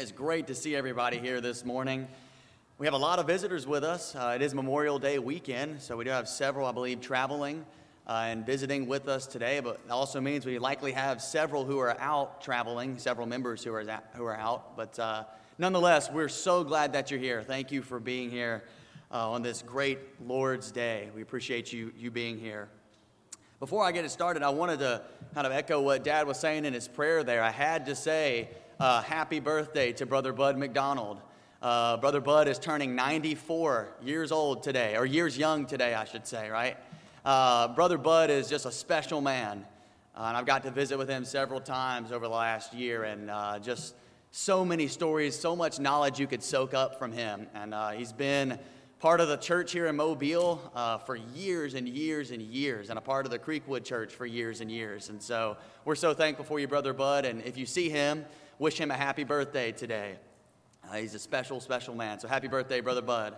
It's great to see everybody here this morning. We have a lot of visitors with us. Uh, it is Memorial Day weekend, so we do have several, I believe, traveling uh, and visiting with us today. But it also means we likely have several who are out traveling, several members who are who are out. But uh, nonetheless, we're so glad that you're here. Thank you for being here uh, on this great Lord's Day. We appreciate you you being here. Before I get it started, I wanted to kind of echo what Dad was saying in his prayer there. I had to say uh, happy birthday to Brother Bud McDonald. Uh, Brother Bud is turning 94 years old today, or years young today, I should say, right? Uh, Brother Bud is just a special man. Uh, and I've got to visit with him several times over the last year, and uh, just so many stories, so much knowledge you could soak up from him. And uh, he's been part of the church here in Mobile uh, for years and years and years, and a part of the Creekwood Church for years and years. And so we're so thankful for you, Brother Bud. And if you see him, wish him a happy birthday today. Uh, he's a special, special man. So happy birthday, Brother Bud.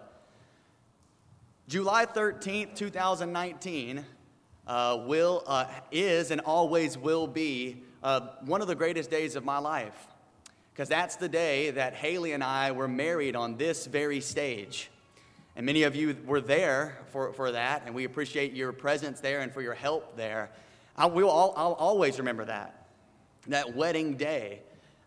July 13th, 2019, uh, will, uh, is and always will be uh, one of the greatest days of my life. Because that's the day that Haley and I were married on this very stage. And many of you were there for, for that, and we appreciate your presence there and for your help there. I will I'll, I'll always remember that, that wedding day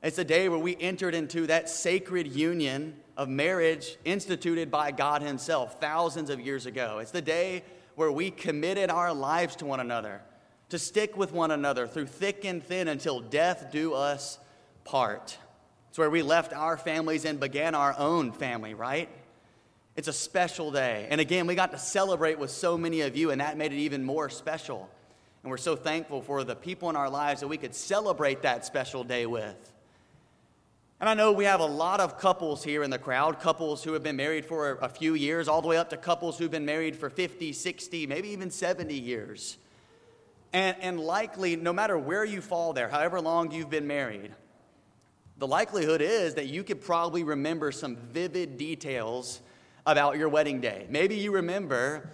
it's a day where we entered into that sacred union of marriage instituted by God Himself thousands of years ago. It's the day where we committed our lives to one another, to stick with one another through thick and thin until death do us part. It's where we left our families and began our own family, right? It's a special day. And again, we got to celebrate with so many of you, and that made it even more special. And we're so thankful for the people in our lives that we could celebrate that special day with. And I know we have a lot of couples here in the crowd, couples who have been married for a few years, all the way up to couples who've been married for 50, 60, maybe even 70 years. And, and likely, no matter where you fall there, however long you've been married, the likelihood is that you could probably remember some vivid details about your wedding day. Maybe you remember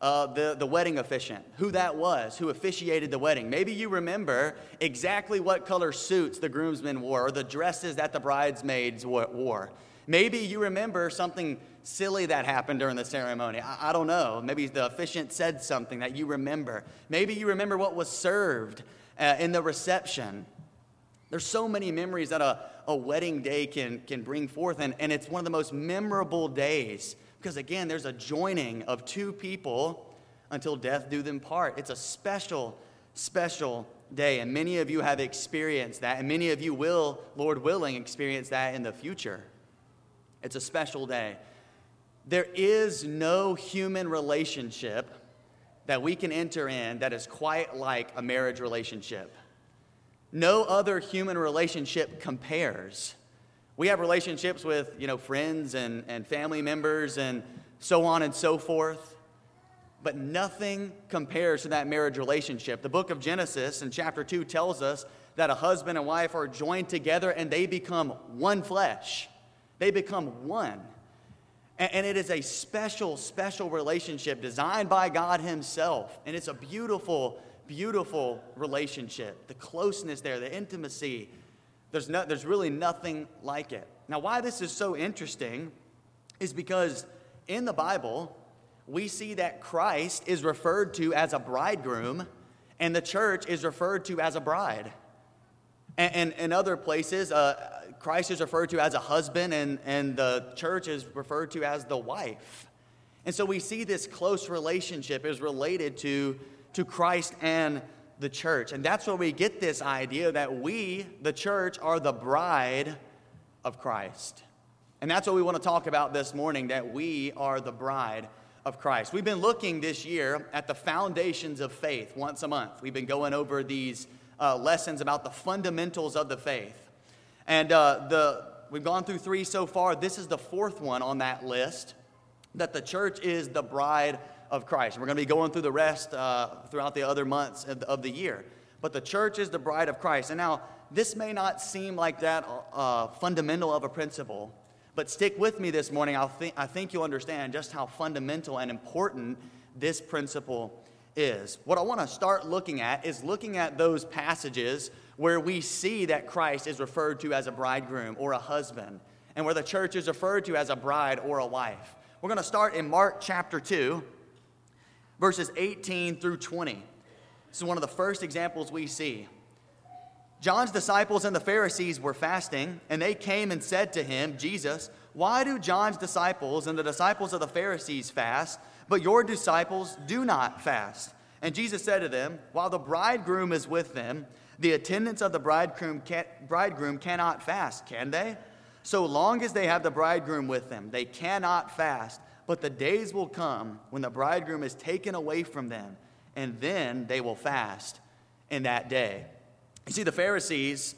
uh, the, the wedding officiant, who that was, who officiated the wedding. Maybe you remember exactly what color suits the groomsmen wore or the dresses that the bridesmaids wore. Maybe you remember something silly that happened during the ceremony. I, I don't know. Maybe the officiant said something that you remember. Maybe you remember what was served uh, in the reception. There's so many memories that a, a wedding day can, can bring forth, and, and it's one of the most memorable days because again, there's a joining of two people until death do them part. It's a special, special day. And many of you have experienced that, and many of you will, Lord willing, experience that in the future. It's a special day. There is no human relationship that we can enter in that is quite like a marriage relationship. No other human relationship compares. We have relationships with, you know, friends and, and family members and so on and so forth. But nothing compares to that marriage relationship. The book of Genesis in chapter 2 tells us that a husband and wife are joined together and they become one flesh. They become one. And, and it is a special, special relationship designed by God Himself. And it's a beautiful, beautiful relationship. The closeness there, the intimacy, there's, no, there's really nothing like it. Now, why this is so interesting is because in the Bible, we see that Christ is referred to as a bridegroom and the church is referred to as a bride. And in other places, uh, Christ is referred to as a husband and, and the church is referred to as the wife. And so we see this close relationship is related to, to Christ and the church. And that's where we get this idea that we, the church, are the bride of Christ. And that's what we want to talk about this morning that we are the bride of Christ. We've been looking this year at the foundations of faith once a month. We've been going over these uh, lessons about the fundamentals of the faith. And uh, the, we've gone through three so far. This is the fourth one on that list that the church is the bride of Christ. We're going to be going through the rest uh, throughout the other months of the, of the, year. But the church is the bride of Christ. And now, this may not seem like that uh, fundamental of a principle, but stick with me this morning. I'll th- I think you'll understand just how fundamental and important this principle is. What I want to start looking at is looking at those passages where we see that Christ is referred to as a bridegroom or a husband, and where the church is referred to as a bride or a wife. We're going to start in Mark chapter 2, verses 18 through 20. This is one of the first examples we see. John's disciples and the Pharisees were fasting, and they came and said to him, Jesus, why do John's disciples and the disciples of the Pharisees fast, but your disciples do not fast? And Jesus said to them, While the bridegroom is with them, the attendants of the bridegroom, bridegroom cannot fast, can they? So long as they have the bridegroom with them, they cannot fast. But the days will come when the bridegroom is taken away from them, and then they will fast in that day. You see, the Pharisees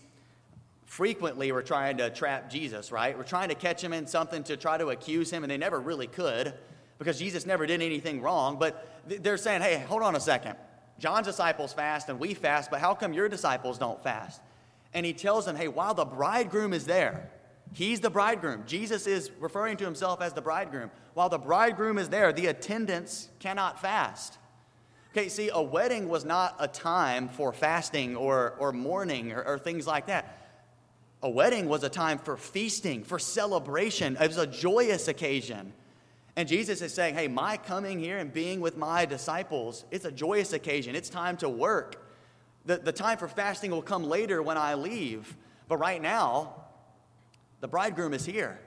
frequently were trying to trap Jesus, right? We're trying to catch him in something to try to accuse him, and they never really could because Jesus never did anything wrong. But they're saying, hey, hold on a second. John's disciples fast and we fast, but how come your disciples don't fast? And he tells them, hey, while the bridegroom is there, he's the bridegroom. Jesus is referring to himself as the bridegroom. While the bridegroom is there, the attendants cannot fast. Okay, see, a wedding was not a time for fasting or, or mourning or, or things like that. A wedding was a time for feasting, for celebration. It was a joyous occasion. And Jesus is saying, hey, my coming here and being with my disciples, it's a joyous occasion. It's time to work. The, the time for fasting will come later when I leave. But right now, the bridegroom is here,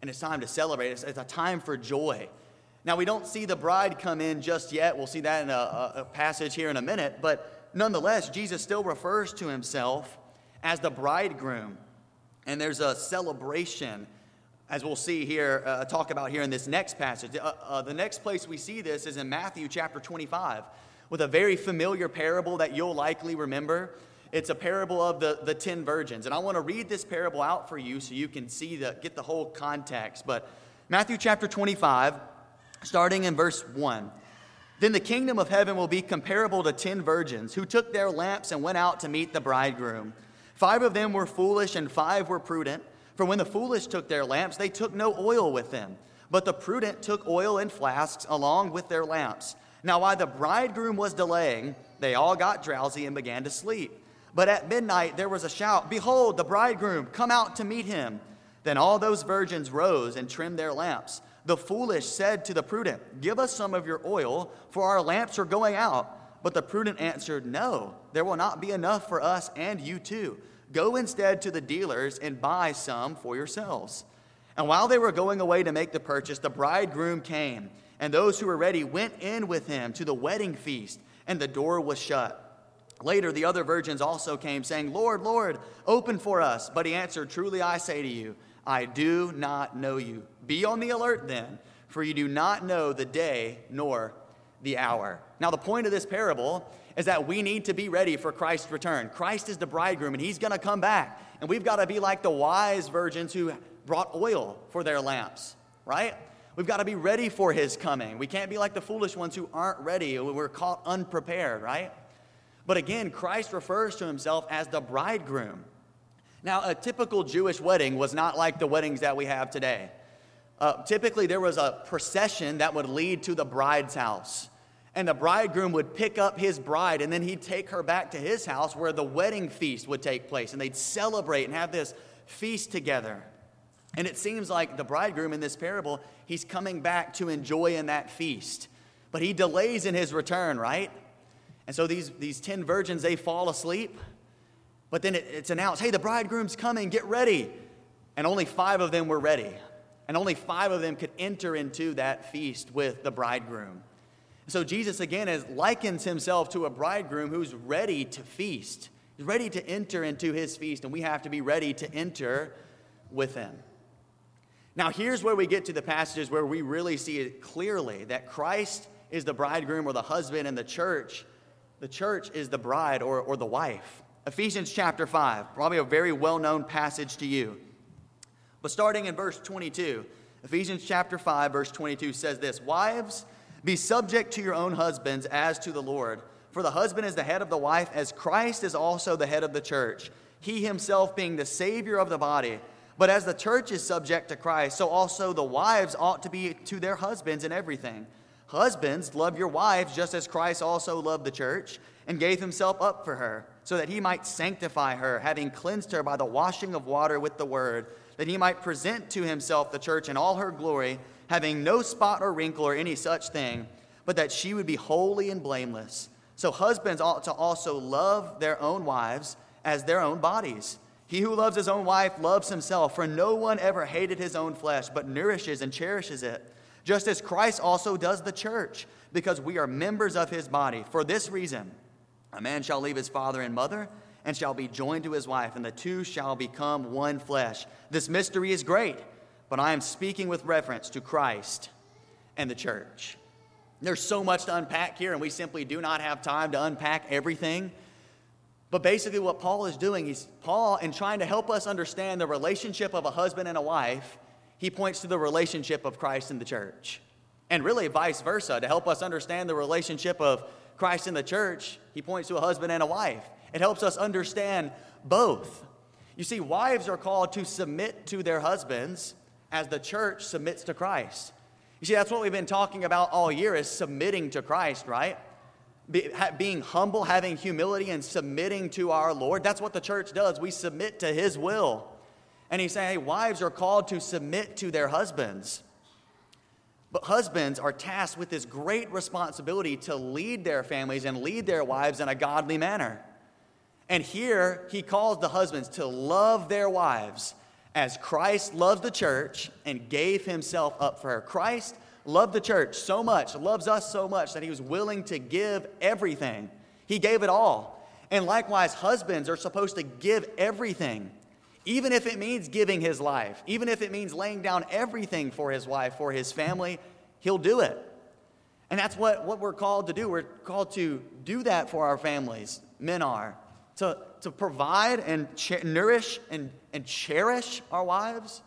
and it's time to celebrate. It's, it's a time for joy. Now, we don't see the bride come in just yet. We'll see that in a, a passage here in a minute. But nonetheless, Jesus still refers to himself as the bridegroom. And there's a celebration as we'll see here, uh, talk about here in this next passage. Uh, uh, the next place we see this is in Matthew chapter 25, with a very familiar parable that you'll likely remember. It's a parable of the, the 10 virgins. And I want to read this parable out for you so you can see the, get the whole context. But Matthew chapter 25, starting in verse 1. Then the kingdom of heaven will be comparable to 10 virgins who took their lamps and went out to meet the bridegroom. Five of them were foolish and five were prudent. For when the foolish took their lamps, they took no oil with them, but the prudent took oil in flasks along with their lamps. Now, while the bridegroom was delaying, they all got drowsy and began to sleep. But at midnight there was a shout Behold, the bridegroom, come out to meet him. Then all those virgins rose and trimmed their lamps. The foolish said to the prudent, Give us some of your oil, for our lamps are going out. But the prudent answered, No, there will not be enough for us and you too. Go instead to the dealers and buy some for yourselves. And while they were going away to make the purchase, the bridegroom came, and those who were ready went in with him to the wedding feast, and the door was shut. Later, the other virgins also came, saying, Lord, Lord, open for us. But he answered, Truly I say to you, I do not know you. Be on the alert then, for you do not know the day nor the hour. Now, the point of this parable is that we need to be ready for Christ's return. Christ is the bridegroom, and he's going to come back. And we've got to be like the wise virgins who brought oil for their lamps, right? We've got to be ready for his coming. We can't be like the foolish ones who aren't ready. We're caught unprepared, right? But again, Christ refers to himself as the bridegroom. Now, a typical Jewish wedding was not like the weddings that we have today. Uh, typically, there was a procession that would lead to the bride's house and the bridegroom would pick up his bride and then he'd take her back to his house where the wedding feast would take place and they'd celebrate and have this feast together. And it seems like the bridegroom in this parable, he's coming back to enjoy in that feast. But he delays in his return, right? And so these, these 10 virgins, they fall asleep. But then it, it's announced, hey, the bridegroom's coming, get ready. And only five of them were ready. And only five of them could enter into that feast with the bridegroom. So Jesus again is, likens himself to a bridegroom who's ready to feast. He's ready to enter into his feast, and we have to be ready to enter with him. Now, here's where we get to the passages where we really see it clearly that Christ is the bridegroom or the husband, and the church, the church is the bride or, or the wife. Ephesians chapter 5, probably a very well known passage to you. But starting in verse 22, Ephesians chapter 5, verse 22 says this Wives, be subject to your own husbands as to the Lord. For the husband is the head of the wife, as Christ is also the head of the church, he himself being the Savior of the body. But as the church is subject to Christ, so also the wives ought to be to their husbands in everything. Husbands, love your wives just as Christ also loved the church and gave himself up for her so that he might sanctify her, having cleansed her by the washing of water with the word, that he might present to himself the church in all her glory, having no spot or wrinkle or any such thing, but that she would be holy and blameless. So husbands ought to also love their own wives as their own bodies. He who loves his own wife loves himself, for no one ever hated his own flesh, but nourishes and cherishes it, just as Christ also does the church, because we are members of his body. For this reason, a man shall leave his father and mother and shall be joined to his wife, and the two shall become one flesh. This mystery is great, but I am speaking with reference to Christ and the church. There's so much to unpack here, and we simply do not have time to unpack everything. But basically, what Paul is doing is Paul, in trying to help us understand the relationship of a husband and a wife, he points to the relationship of Christ and the church. And really, vice versa, to help us understand the relationship of Christ and the church, he points to a husband and a wife. It helps us understand both. You see, wives are called to submit to their husbands as the church submits to Christ. You see, that's what we've been talking about all year is submitting to Christ, right? Be, ha, being humble, having humility, and submitting to our Lord. That's what the church does. We submit to His will. And he's saying, hey, wives are called to submit to their husbands. But husbands are tasked with this great responsibility to lead their families and lead their wives in a godly manner. And here he calls the husbands to love their wives as Christ loved the church and gave himself up for her. Christ loved the church so much, loves us so much that he was willing to give everything. He gave it all. And likewise, husbands are supposed to give everything, even if it means giving his life, even if it means laying down everything for his wife, for his family, he'll do it. And that's what, what we're called to do. We're called to do that for our families. Men are. To, to provide and ch- nourish and, and cherish our wives.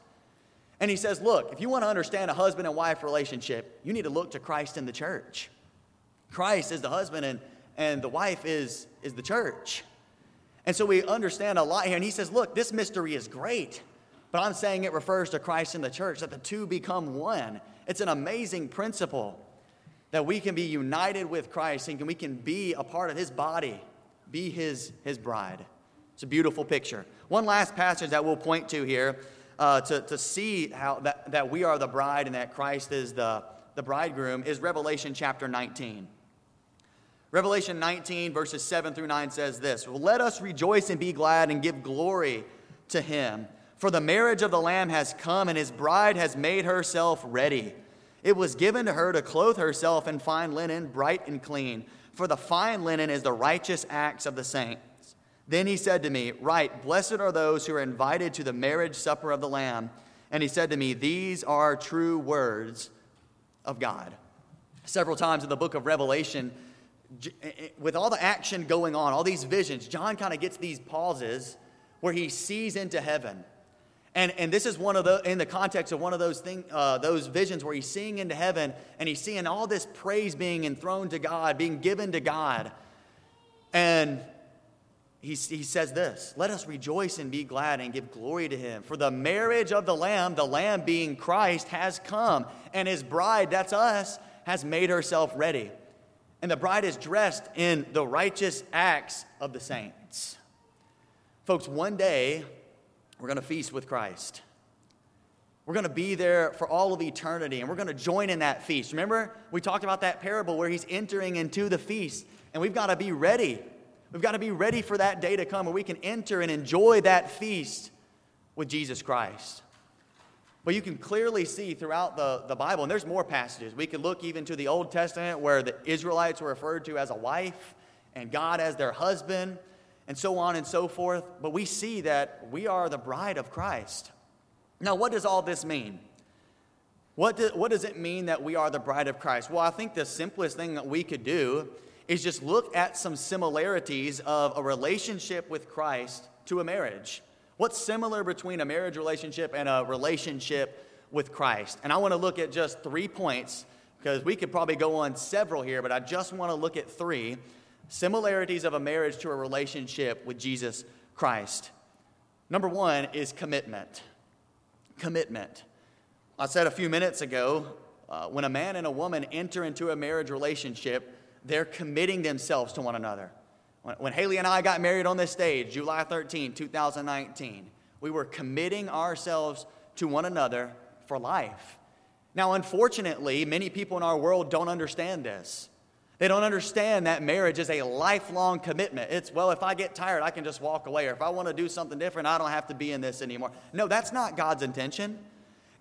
And he says, Look, if you want to understand a husband and wife relationship, you need to look to Christ in the church. Christ is the husband, and, and the wife is, is the church. And so we understand a lot here. And he says, Look, this mystery is great, but I'm saying it refers to Christ and the church, that the two become one. It's an amazing principle that we can be united with Christ and we can be a part of his body, be his, his bride. It's a beautiful picture. One last passage that we'll point to here uh, to, to see how that, that we are the bride and that Christ is the, the bridegroom is Revelation chapter 19. Revelation 19, verses 7 through 9 says this Let us rejoice and be glad and give glory to him. For the marriage of the Lamb has come, and his bride has made herself ready. It was given to her to clothe herself in fine linen, bright and clean. For the fine linen is the righteous acts of the saints. Then he said to me, Write, blessed are those who are invited to the marriage supper of the Lamb. And he said to me, These are true words of God. Several times in the book of Revelation, with all the action going on, all these visions, John kind of gets these pauses where he sees into heaven. And, and this is one of the, in the context of one of those, thing, uh, those visions where he's seeing into heaven and he's seeing all this praise being enthroned to God, being given to God. And he, he says this Let us rejoice and be glad and give glory to him. For the marriage of the Lamb, the Lamb being Christ, has come, and his bride, that's us, has made herself ready. And the bride is dressed in the righteous acts of the saints. Folks, one day we're going to feast with Christ. We're going to be there for all of eternity, and we're going to join in that feast. Remember, we talked about that parable where he's entering into the feast, and we've got to be ready We've got to be ready for that day to come where we can enter and enjoy that feast with Jesus Christ. But you can clearly see throughout the, the Bible, and there's more passages. We could look even to the Old Testament where the Israelites were referred to as a wife and God as their husband, and so on and so forth. But we see that we are the bride of Christ. Now, what does all this mean? What, do, what does it mean that we are the bride of Christ? Well, I think the simplest thing that we could do is just look at some similarities of a relationship with Christ to a marriage. What's similar between a marriage relationship and a relationship with Christ? And I want to look at just three points because we could probably go on several here, but I just want to look at three similarities of a marriage to a relationship with Jesus Christ. Number one is commitment. Commitment. I said a few minutes ago uh, when a man and a woman enter into a marriage relationship, they're committing themselves to one another. When Haley and I got married on this stage, July 13, 2019, we were committing ourselves to one another for life. Now, unfortunately, many people in our world don't understand this. They don't understand that marriage is a lifelong commitment. It's, well, if I get tired, I can just walk away. Or if I want to do something different, I don't have to be in this anymore. No, that's not God's intention.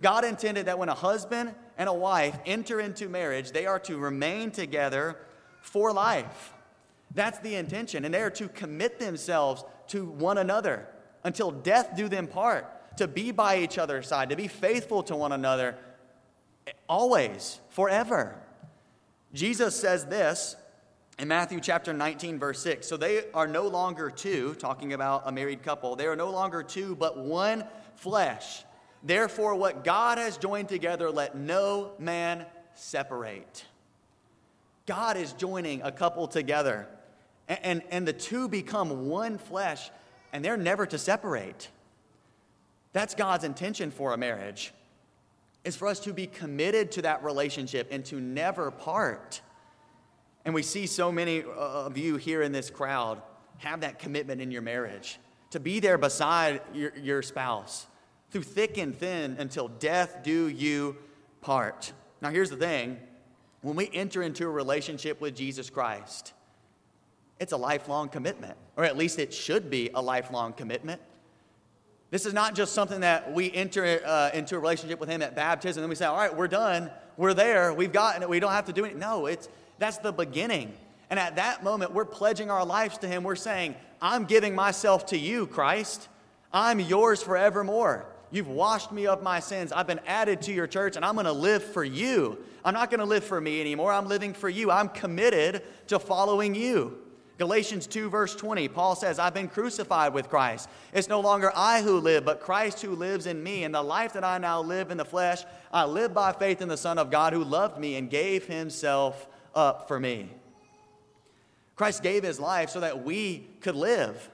God intended that when a husband and a wife enter into marriage, they are to remain together for life. That's the intention. And they are to commit themselves to one another until death do them part, to be by each other's side, to be faithful to one another always, forever. Jesus says this in Matthew chapter 19, verse 6. So they are no longer two, talking about a married couple. They are no longer two, but one flesh. Therefore, what God has joined together, let no man separate. God is joining a couple together, and, and, and the two become one flesh, and they're never to separate. That's God's intention for a marriage is for us to be committed to that relationship and to never part. And we see so many uh, of you here in this crowd have that commitment in your marriage to be there beside your, your spouse through thick and thin until death do you part. Now, here's the thing when we enter into a relationship with Jesus Christ, it's a lifelong commitment, or at least it should be a lifelong commitment. This is not just something that we enter uh, into a relationship with Him at baptism and we say, all right, we're done, we're there, we've gotten it, we don't have to do anything. No, it's, that's the beginning. And at that moment, we're pledging our lives to Him. We're saying, I'm giving myself to you, Christ. I'm yours forevermore. You've washed me of my sins. I've been added to your church, and I'm going to live for you. I'm not going to live for me anymore. I'm living for you. I'm committed to following you. Galatians 2, verse 20, Paul says, I've been crucified with Christ. It's no longer I who live, but Christ who lives in me. And the life that I now live in the flesh, I live by faith in the Son of God who loved me and gave himself up for me. Christ gave his life so that we could live.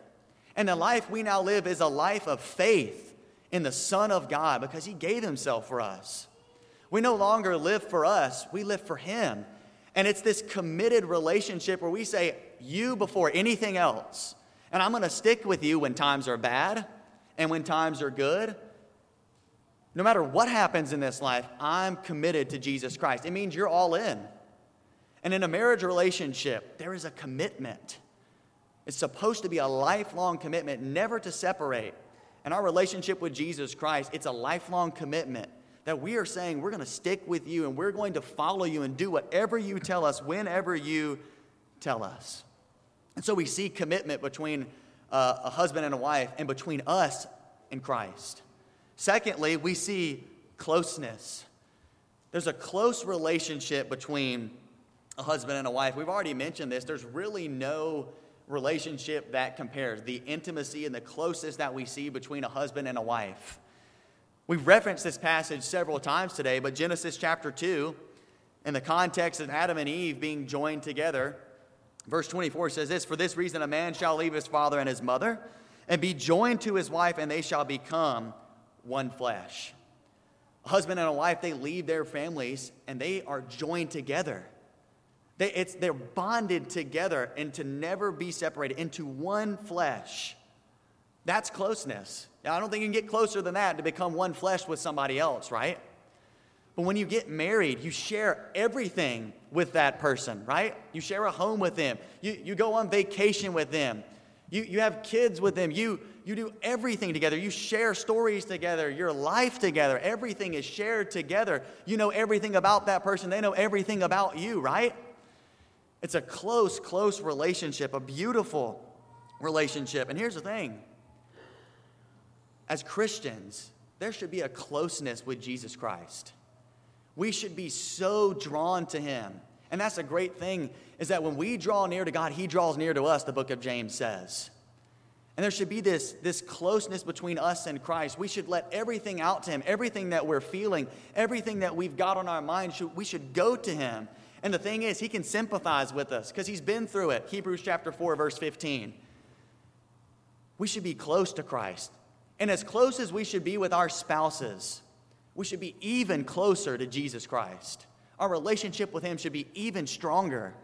And the life we now live is a life of faith in the Son of God because he gave himself for us. We no longer live for us, we live for him. And it's this committed relationship where we say, you before anything else. And I'm going to stick with you when times are bad and when times are good. No matter what happens in this life, I'm committed to Jesus Christ. It means you're all in. And in a marriage relationship, there is a commitment. It's supposed to be a lifelong commitment, never to separate. And our relationship with Jesus Christ, it's a lifelong commitment that we are saying we're going to stick with you and we're going to follow you and do whatever you tell us whenever you tell us. And so we see commitment between uh, a husband and a wife and between us and Christ. Secondly, we see closeness. There's a close relationship between a husband and a wife. We've already mentioned this. There's really no relationship that compares the intimacy and the closeness that we see between a husband and a wife. We've referenced this passage several times today, but Genesis chapter 2, in the context of Adam and Eve being joined together, Verse 24 says this For this reason, a man shall leave his father and his mother and be joined to his wife, and they shall become one flesh. A husband and a wife, they leave their families and they are joined together. They, it's, they're bonded together and to never be separated into one flesh. That's closeness. Now, I don't think you can get closer than that to become one flesh with somebody else, right? But when you get married, you share everything with that person, right? You share a home with them. You, you go on vacation with them. You, you have kids with them. You, you do everything together. You share stories together, your life together. Everything is shared together. You know everything about that person, they know everything about you, right? It's a close, close relationship, a beautiful relationship. And here's the thing as Christians, there should be a closeness with Jesus Christ. We should be so drawn to him. And that's a great thing is that when we draw near to God, he draws near to us, the book of James says. And there should be this, this closeness between us and Christ. We should let everything out to him, everything that we're feeling, everything that we've got on our mind, should, we should go to him. And the thing is, he can sympathize with us because he's been through it. Hebrews chapter 4, verse 15. We should be close to Christ. And as close as we should be with our spouses, we should be even closer to Jesus Christ. Our relationship with Him should be even stronger.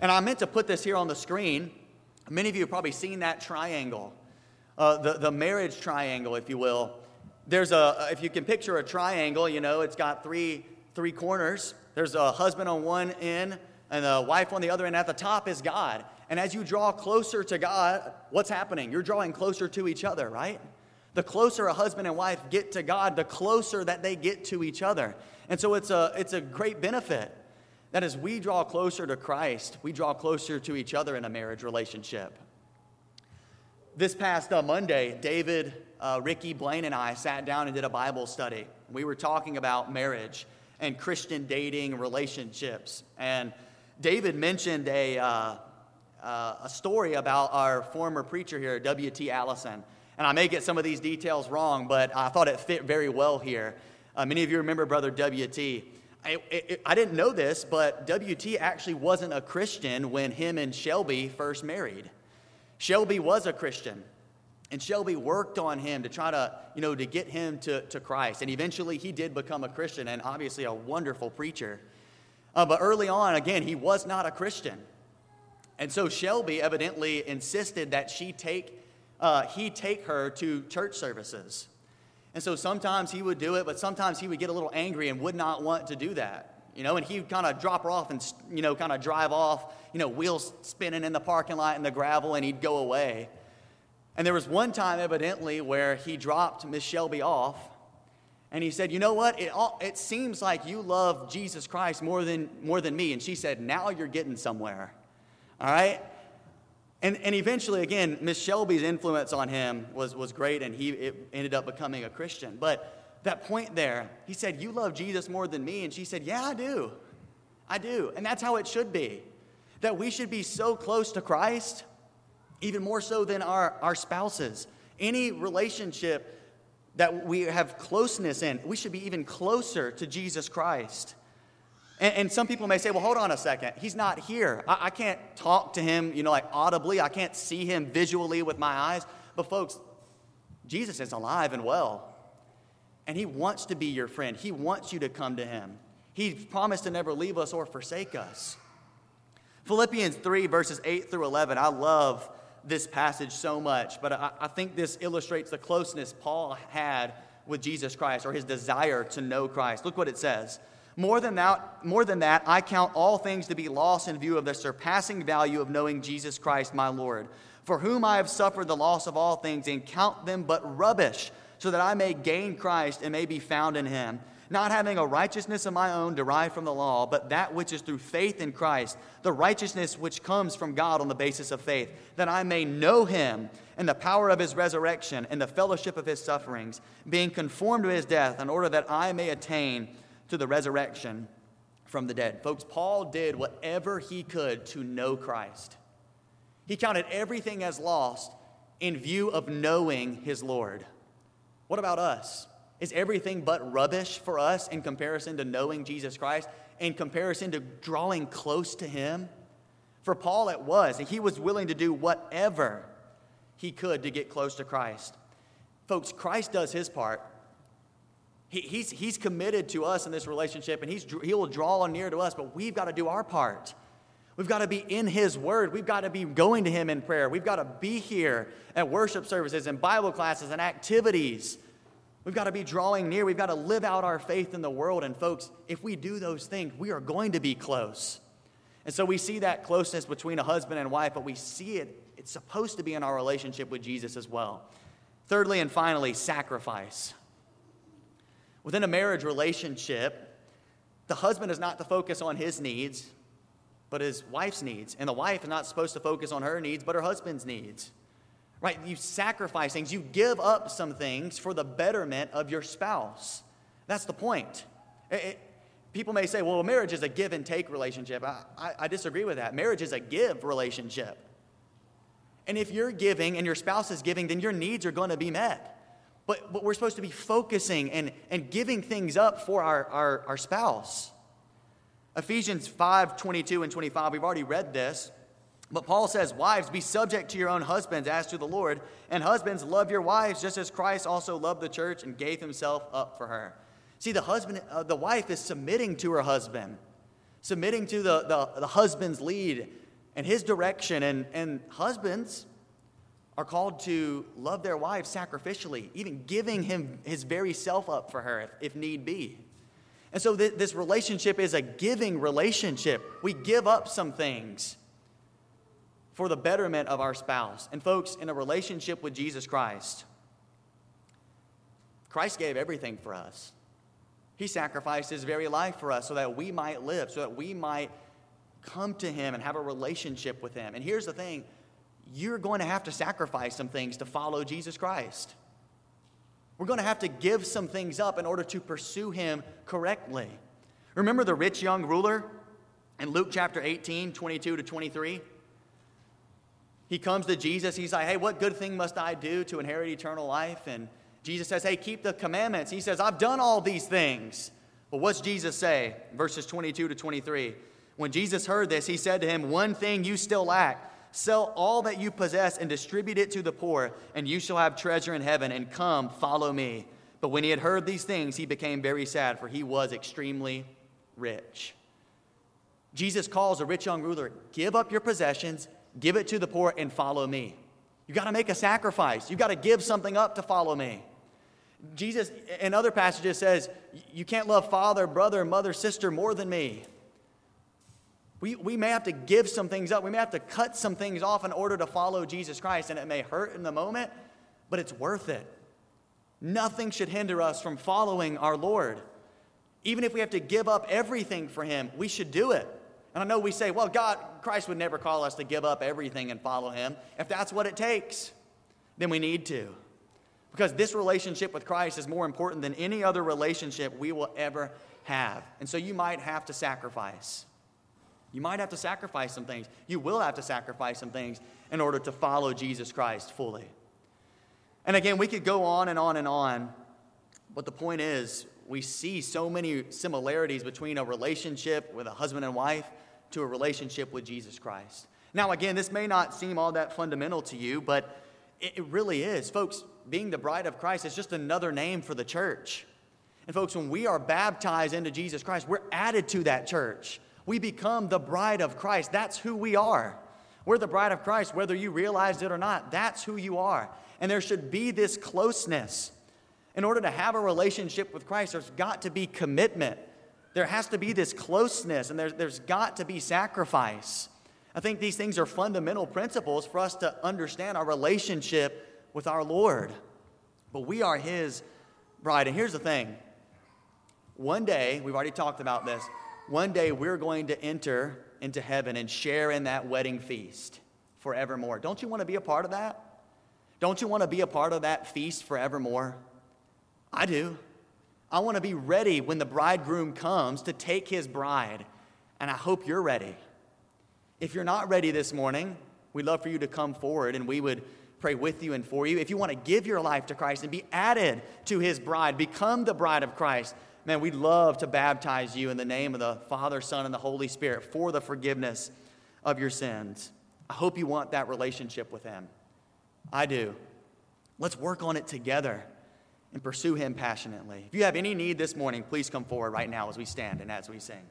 And I meant to put this here on the screen, Many of you have probably seen that triangle, uh, the, the marriage triangle, if you will. There's a, if you can picture a triangle, you know, it's got three, three corners. There's a husband on one end and a wife on the other, end. at the top is God. And as you draw closer to God, what's happening? You're drawing closer to each other, right? The closer a husband and wife get to God, the closer that they get to each other. And so it's a, it's a great benefit that as we draw closer to Christ, we draw closer to each other in a marriage relationship. This past uh, Monday, David, uh, Ricky, Blaine, and I sat down and did a Bible study. We were talking about marriage and Christian dating relationships. And David mentioned a, uh, uh a story about our former preacher here, W.T. Allison. And I may get some of these details wrong, but I thought it fit very well here. Uh, many of you remember Brother W.T. I, I didn't know this, but WT actually wasn't a Christian when him and Shelby first married. Shelby was a Christian, and Shelby worked on him to try to, you know, to get him to, to Christ. And eventually he did become a Christian and obviously a wonderful preacher. Uh, but early on, again, he was not a Christian. And so Shelby evidently insisted that she take, uh, he take her to church services. And so sometimes he would do it, but sometimes he would get a little angry and would not want to do that. You know, and he would kind of drop her off and, you know, kind of drive off, you know, wheels spinning in the parking lot in the gravel, and he'd go away. And there was one time, evidently, where he dropped Miss Shelby off, and he said, You know what? It, all, it seems like you love Jesus Christ more than, more than me. And she said, Now you're getting somewhere. All right? And, and eventually, again, Miss Shelby's influence on him was, was great, and he ended up becoming a Christian. But that point there, he said, You love Jesus more than me. And she said, Yeah, I do. I do. And that's how it should be. That we should be so close to Christ, even more so than our, our spouses. Any relationship that we have closeness in, we should be even closer to Jesus Christ. And, and, some people may say, well, hold on a second. He's not here. I, I can't talk to him, you know, like audibly. I can't see him visually with my eyes. But, folks, Jesus is alive and well. And he wants to be your friend. He wants you to come to him. He promised to never leave us or forsake us. Philippians 3, verses 8 through 11. I love this passage so much, but I, I think this illustrates the closeness Paul had with Jesus Christ or his desire to know Christ. Look what it says. More than, that, more than that, I count all things to be lost in view of the surpassing value of knowing Jesus Christ my Lord, for whom I have suffered the loss of all things, and count them but rubbish, so that I may gain Christ and may be found in him, not having a righteousness of my own derived from the law, but that which is through faith in Christ, the righteousness which comes from God on the basis of faith, that I may know him and the power of his resurrection and the fellowship of his sufferings, being conformed to his death, in order that I may attain to the resurrection from the dead. Folks, Paul did whatever he could to know Christ. He counted everything as lost in view of knowing his Lord. What about us? Is everything but rubbish for us in comparison to knowing Jesus Christ, in comparison to drawing close to him? For Paul, it was. And he was willing to do whatever he could to get close to Christ. Folks, Christ does his part. He, he's, he's committed to us in this relationship and he's, he will draw near to us, but we've got to do our part. We've got to be in His Word. We've got to be going to Him in prayer. We've got to be here at worship services and Bible classes and activities. We've got to be drawing near. We've got to live out our faith in the world. And, folks, if we do those things, we are going to be close. And so we see that closeness between a husband and wife, but we see it, it's supposed to be in our relationship with Jesus as well. Thirdly and finally, sacrifice. Within a marriage relationship, the husband is not to focus on his needs, but his wife's needs. And the wife is not supposed to focus on her needs, but her husband's needs. Right? You sacrifice things, you give up some things for the betterment of your spouse. That's the point. It, it, people may say, well, marriage is a give and take relationship. I, I, I disagree with that. Marriage is a give relationship. And if you're giving and your spouse is giving, then your needs are going to be met. But, but we're supposed to be focusing and, and giving things up for our, our, our spouse. Ephesians 5 22 and 25, we've already read this. But Paul says, Wives, be subject to your own husbands as to the Lord, and husbands, love your wives just as Christ also loved the church and gave himself up for her. See, the husband, uh, the wife is submitting to her husband, submitting to the, the, the husband's lead and his direction. And, and husbands are called to love their wives sacrificially, even giving him his very self up for her if, if need be. And so th- this relationship is a giving relationship. We give up some things for the betterment of our spouse. And folks, in a relationship with Jesus Christ, Christ gave everything for us. He sacrificed his very life for us so that we might live, so that we might come to him and have a relationship with him. And here's the thing you're going to have to sacrifice some things to follow Jesus Christ. We're going to have to give some things up in order to pursue him correctly. Remember the rich young ruler in Luke chapter 18, 22 to 23? He comes to Jesus. He's like, Hey, what good thing must I do to inherit eternal life? And Jesus says, Hey, keep the commandments. He says, I've done all these things. But what's Jesus say? Verses 22 to 23. When Jesus heard this, he said to him, One thing you still lack. Sell all that you possess and distribute it to the poor, and you shall have treasure in heaven, and come, follow me. But when he had heard these things, he became very sad, for he was extremely rich. Jesus calls a rich young ruler, Give up your possessions, give it to the poor, and follow me. You got to make a sacrifice. You got to give something up to follow me. Jesus, in other passages, says, You can't love father, brother, mother, sister more than me. We, we may have to give some things up. We may have to cut some things off in order to follow Jesus Christ, and it may hurt in the moment, but it's worth it. Nothing should hinder us from following our Lord. Even if we have to give up everything for Him, we should do it. And I know we say, well, God, Christ would never call us to give up everything and follow Him. If that's what it takes, then we need to. Because this relationship with Christ is more important than any other relationship we will ever have. And so you might have to sacrifice. You might have to sacrifice some things. You will have to sacrifice some things in order to follow Jesus Christ fully. And again, we could go on and on and on, but the point is, we see so many similarities between a relationship with a husband and wife to a relationship with Jesus Christ. Now, again, this may not seem all that fundamental to you, but it really is. Folks, being the bride of Christ is just another name for the church. And, folks, when we are baptized into Jesus Christ, we're added to that church we become the bride of Christ. That's who we are. We're the bride of Christ, whether you realize it or not. That's who you are. And there should be this closeness. In order to have a relationship with Christ, there's got to be commitment. There has to be this closeness, and there's, there's got to be sacrifice. I think these things are fundamental principles for us to understand our relationship with our Lord. But we are His bride. And here's the thing one day, we've already talked about this, one day we're going to enter into heaven and share in that wedding feast forevermore. Don't you want to be a part of that? Don't you want to be a part of that feast forevermore? I do. I want to be ready when the bridegroom comes to take his bride, and I hope you're ready. If you're not ready this morning, we'd love for you to come forward and we would pray with you and for you. If you want to give your life to Christ and be added to his bride, become the bride of Christ, man, we'd love to baptize you in the name of the Father, Son, and the Holy Spirit for the forgiveness of your sins. I hope you want that relationship with Him. I do. Let's work on it together and pursue Him passionately. If you have any need this morning, please come forward right now as we stand and as we sing.